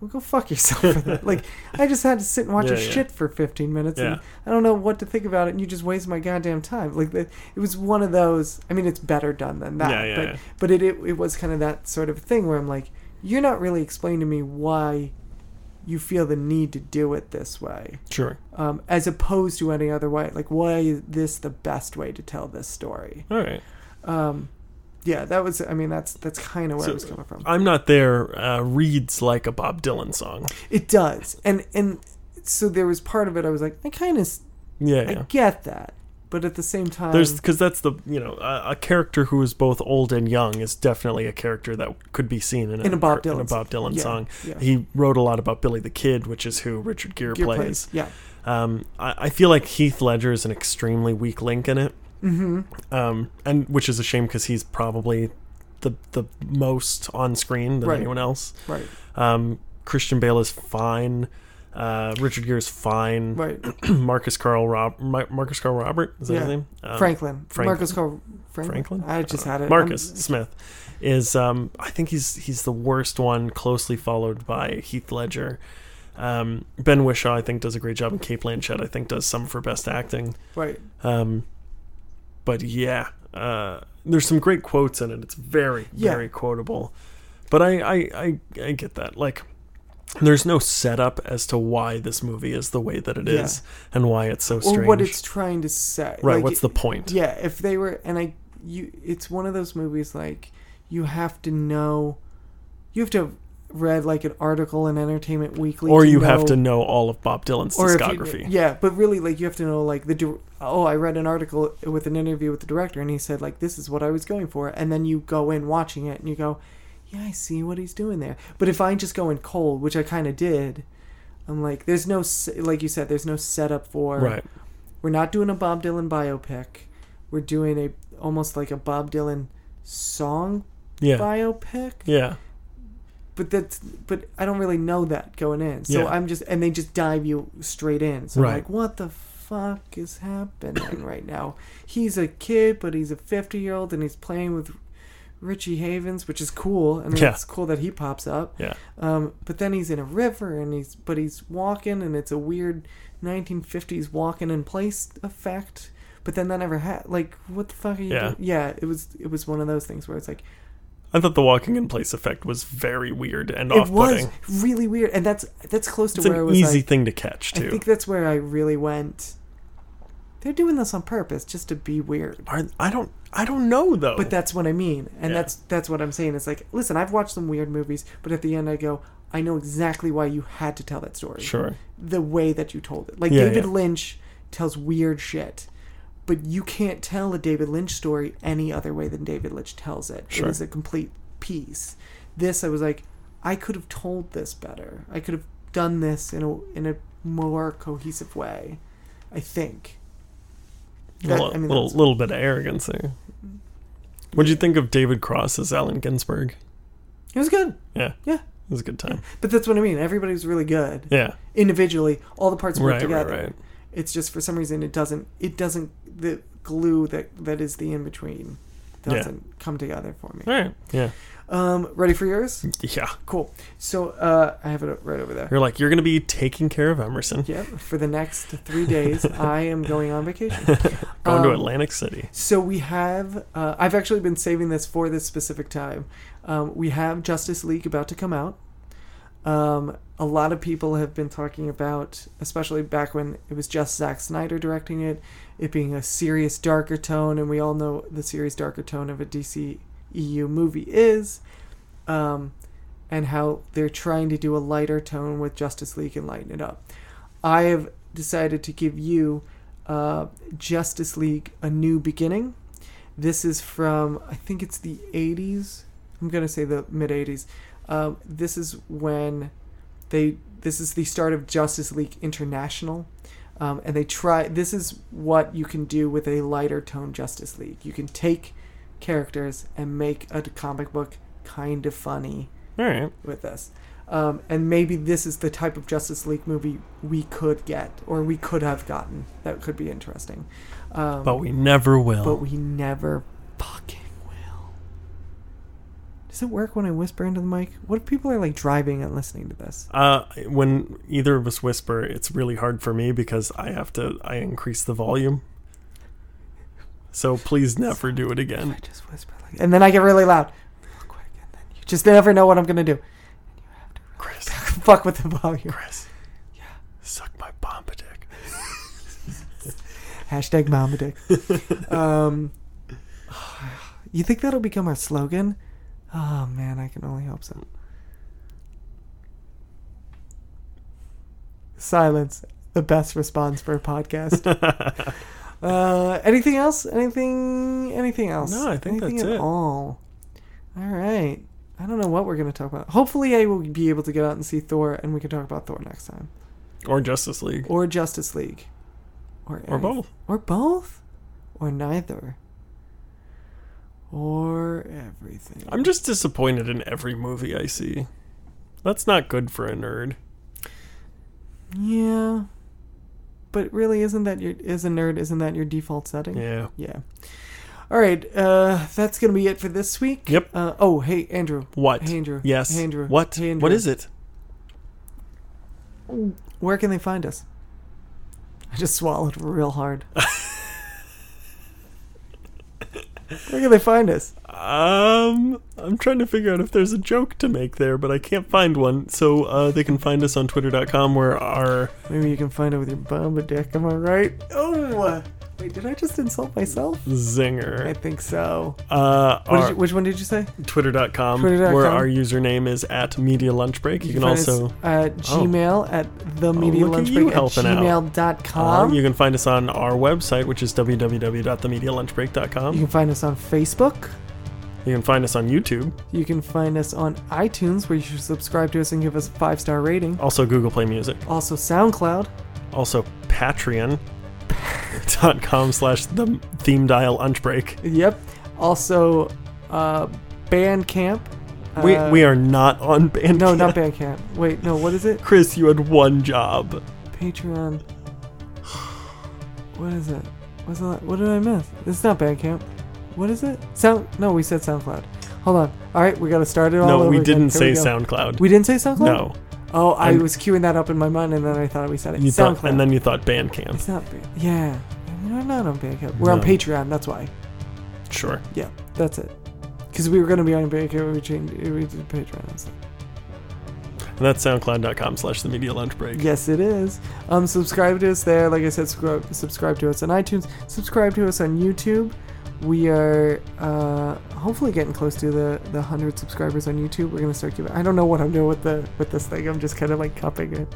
"Well, go fuck yourself for that." like, I just had to sit and watch Yeah, your yeah. shit for 15 minutes, Yeah. and I don't know what to think about it, and you just waste my goddamn time. Like, it was one of those. I mean, it's better done than that, Yeah, yeah, but yeah. but it, it it was kind of that sort of thing where I'm like, "You're not really explaining to me why." You feel the need to do it this way Sure. um, as opposed to any other way. Like, why is this the best way to tell this story? All right. Um, yeah, that was. I mean, that's that's kind of where I was coming from. I'm not there. Uh, reads like a Bob Dylan song. It does, and and so there was part of it. I was like, I kind of, Yeah, I yeah. get that, but at the same time, There's because that's the you know a, a character who is both old and young is definitely a character that could be seen in a, In a Bob in a Dylan Bob Dylan yeah, song. yeah. He wrote a lot about Billy the Kid, which is who Richard Gere, Gear plays. Yeah. Um, I, I feel like Heath Ledger is an extremely weak link in it, Mm-hmm. um, and which is a shame because he's probably the the most on screen than Right. anyone else. Right. Um, Christian Bale is fine. Uh, Richard Gere is fine. Right. Marcus Carl Rob Mar- Marcus Carl Robert is that his name? Um, Franklin. Franklin. Marcus Carl Franklin. Franklin. I just had it. Marcus I'm- Smith is um I think he's he's the worst one, closely followed by Heath Ledger. Um, ben Whishaw I think does a great job, and Cate Blanchett I think does some for best acting. right. Um, but yeah, uh, there's some great quotes in it. It's very Yeah. very quotable. But I I, I I get that like. There's no setup as to why this movie is the way that it Yeah. is and why it's so strange. Or what it's trying to say. right, Like, what's the point? Yeah, if they were, and I, you, it's one of those movies like you have to know, you have to have read like an article in Entertainment Weekly, or you know, have to know all of Bob Dylan's or you- discography. yeah, but really, like you have to know like the. Oh, I read an article with an interview with the director, and he said like this is what I was going for, and then you go in watching it, and you go, yeah, I see what he's doing there. But if I just go in cold, which I kind of did. I'm like, there's no, like you said, there's no setup for. Right. We're not doing a Bob Dylan biopic. We're doing a almost like a Bob Dylan song Yeah. biopic. Yeah. But that's but I don't really know that going in. So Yeah. I'm just and they just dive you straight in. So I'm like, what the fuck is happening right now? He's a kid, but he's a 50 year old and he's playing with Richie Havens, which is cool. I mean, Yeah. it's cool that he pops up. Yeah. Um, but then he's in a river and he's but he's walking and it's a weird 1950s walking in place effect. But then that never had like what the fuck are you Yeah. doing? Yeah, it was it was one of those things where it's like I thought the walking in place effect was very weird and it off-putting. was really weird and that's that's close to It's where I was. It's an was easy like, thing to catch too. I think that's where I really went. They're doing this on purpose just to be weird. Are, I don't. I don't know though. But that's what I mean, and Yeah. that's that's what I'm saying. It's like, listen, I've watched some weird movies, but at the end, I go, I know exactly why you had to tell that story. sure. The way that you told it, like Yeah, David yeah. Lynch tells weird shit, but you can't tell a David Lynch story any other way than David Lynch tells it. Sure. It is a complete piece. This, I was like, I could have told this better. I could have done this in a in a more cohesive way. I think. A That- little, I mean, little, little bit of arrogance there. What'd you think of David Cross as Allen Ginsberg? It was good. Yeah, Yeah. it was a good time. But that's what I mean. Everybody was really good. Yeah, Individually, all the parts work right, right, together. right. It's just for some reason it doesn't it doesn't the glue that that is the in between doesn't come together for me. All right. Yeah, Um ready for yours? yeah. Cool. So uh I have it right over there. You're like you're gonna be taking care of Emerson, Yep, for the next 3 days I am going on vacation. going to Um, Atlantic City. So we have. Uh, I've actually been saving this for this specific time. Um, we have Justice League about to come out. Um, a lot of people have been talking about, especially back when it was just Zack Snyder directing it, it being a serious, darker tone, and we all know the serious, darker tone of a DC EU movie is, um, and how they're trying to do a lighter tone with Justice League and lighten it up. I have decided to give you uh, Justice League: A New Beginning. This is from I think it's the '80s. I'm gonna say the mid '80s. Um, this is when they this is the start of Justice League International, um, and they try. This is what you can do with a lighter tone Justice League. You can take characters and make a comic book kind of funny All right. with this. Um, and maybe this is the type of Justice League movie we could get, or we could have gotten. That could be interesting. Um, But we never will. but we never. Does it work when I whisper into the mic? What if people are like driving and listening to this? Uh, when either of us whisper, it's really hard for me because I have to. I increase the volume. So please never do it again. I just whisper like, and then I get really loud, real quick, and then you just never know what I'm gonna do. Chris, Fuck with the volume. Chris. Yeah. Suck my bomba dick. Hashtag Mama Dick. um, you think that'll become our slogan? Oh man, I can only hope so. Silence, the best response for a podcast. uh, anything else? Anything? Anything else? No, I think anything that's at it. all. All right. I don't know what we're gonna talk about. Hopefully, I will be able to get out and see Thor, and we can talk about Thor next time, or Justice League. or Justice League, or Or both. or both, or neither, or everything. I'm just disappointed in every movie I see. That's not good for a nerd. yeah, but really, isn't that your as a nerd? Isn't that your default setting? Yeah. Yeah. All right, uh, that's gonna be it for this week. Yep. Uh, oh, hey Andrew. What? Hey Andrew. Yes. Hey Andrew. What? Hey, Andrew. What is it? Where can they find us? I just swallowed real hard. Where can they find us? Um, I'm trying to figure out if there's a joke to make there, but I can't find one. So uh, they can find us on Twitter.com, where our Maybe you can find it with your bomba dick. Am I right? Oh, wait, did I just insult myself? Zinger. I think so. uh, our you, which one did you say? Twitter.com, Twitter.com. where our username is at Media Lunch Break. You, can, find also at Gmail at the media look at lunch you break at gmail.com. uh, you can find us on our website, which is www.themedialunchbreak.com. You can find us on Facebook. You can find us on YouTube, You can find us on iTunes, where you should subscribe to us and give us a five star rating. also Google Play Music, Also, SoundCloud. also Patreon. Dot com slash the theme dial lunch break. Yep. Also, uh, Bandcamp. We, Uh, we are not on Bandcamp. No, not Bandcamp. Wait, no, what is it? Chris, you had one job. Patreon. What is it? What's that? What did I miss? It's not Bandcamp. What is it? Sound? No, we said SoundCloud. Hold on. All right, we got to start it all No, over we didn't we say go. SoundCloud. We didn't say SoundCloud. no, Oh, I And- was queuing that up in my mind, and then I thought we said it. you SoundCloud. thought, and then you thought Bandcamp. it's not. Yeah, we're not on Bandcamp. We're on No. Patreon. That's why. Sure. Yeah, that's it. Because we were gonna be on Bandcamp, we changed. We did Patreon instead. And that's soundcloud.com slash the media lunch break. Yes, it is. Um, subscribe to us there. Like I said, subscribe, subscribe to us on iTunes. Subscribe to us on YouTube. We are uh, hopefully getting close to the the hundred subscribers on YouTube. We're gonna start giving. I don't know what I'm doing with the with this thing. I'm just kind of like cupping it.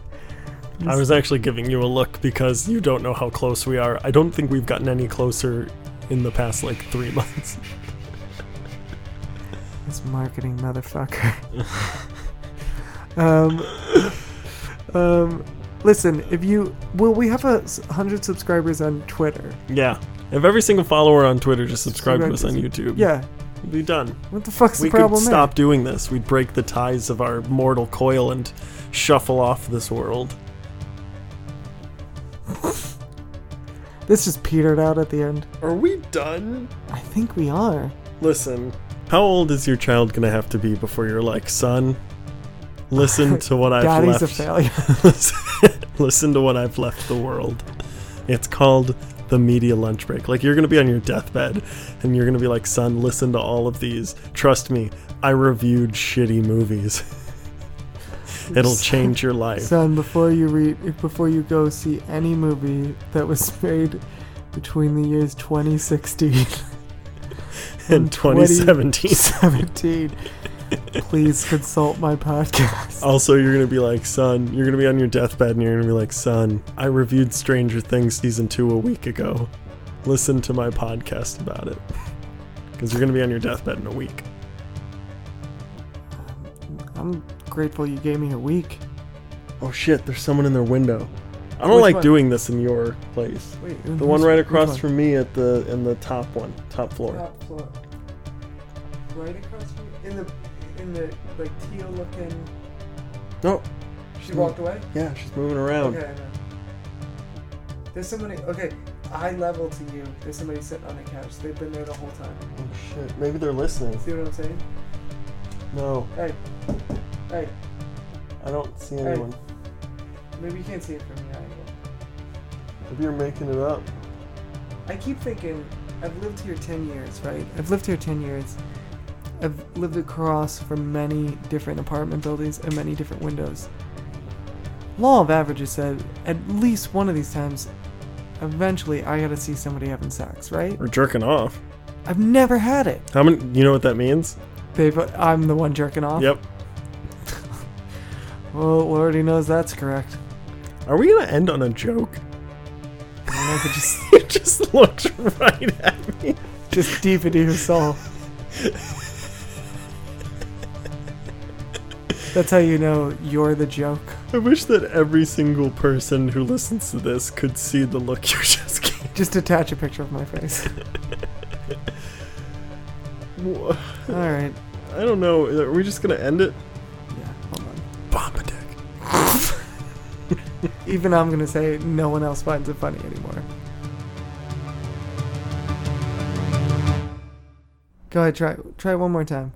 I was actually giving you a look because you don't know how close we are. I don't think we've gotten any closer in the past like three months. This marketing motherfucker. um, um, listen, if you will, we have a hundred subscribers on Twitter. Yeah. If every single follower on Twitter just subscribed to us on YouTube, Yeah, we'd be done. what the fuck's we the problem We could stop doing this. We'd break the ties of our mortal coil and shuffle off this world. This just petered out at the end. Are we done? I think we are. Listen, how old is your child gonna have to be before you're like, son? Listen to what I've Daddy's a failure. listen to what I've left the world. It's called the media lunch break. Like you're gonna be on your deathbed, and you're gonna be like, son, listen to all of these. Trust me, I reviewed shitty movies. It'll change your life. Son, before you read, before you go see any movie that was made between the years 2016 and 2017. 2017, please consult my podcast. Also, you're gonna be like, son, you're gonna be on your deathbed and you're gonna be like, son, I reviewed Stranger Things season two a week ago. Listen to my podcast about it. Because you're gonna be on your deathbed in a week. Um, I'm grateful you gave me a week. Oh shit! There's someone in their window. I don't Which like one? doing this in your place. Wait, The one right across from me at the in the top one, top floor. Top floor. Right across from in the in the like teal looking. No, She walked away. yeah, she's moving around. Okay, I know. There's somebody. Okay, eye level to you. There's somebody sitting on the couch. They've been there the whole time. Oh shit! Maybe they're listening. See what I'm saying? No, Hey, hey. I don't see Hey. anyone. Maybe you can't see it from the angle. Maybe you're making it up. I keep thinking, I've lived here 10 years, right? I've lived here 10 years. I've lived across from many different apartment buildings and many different windows. Law of averages said at least one of these times, eventually I gotta see somebody having sex, right? Or jerking off. I've never had it. How many? You know what that means? I'm the one jerking off. Yep. Well, Lordy knows that's correct. Are we gonna end on a joke? I don't know if it just, just looked right at me. just deep into your soul. That's how you know you're the joke. I wish that every single person who listens to this could see the look you just gave. Just attach a picture of my face. All right. I don't know. Are we just gonna end it? Yeah, hold on. Bomb a dick. Even I'm gonna say no one else finds it funny anymore. Go ahead, try try it one more time.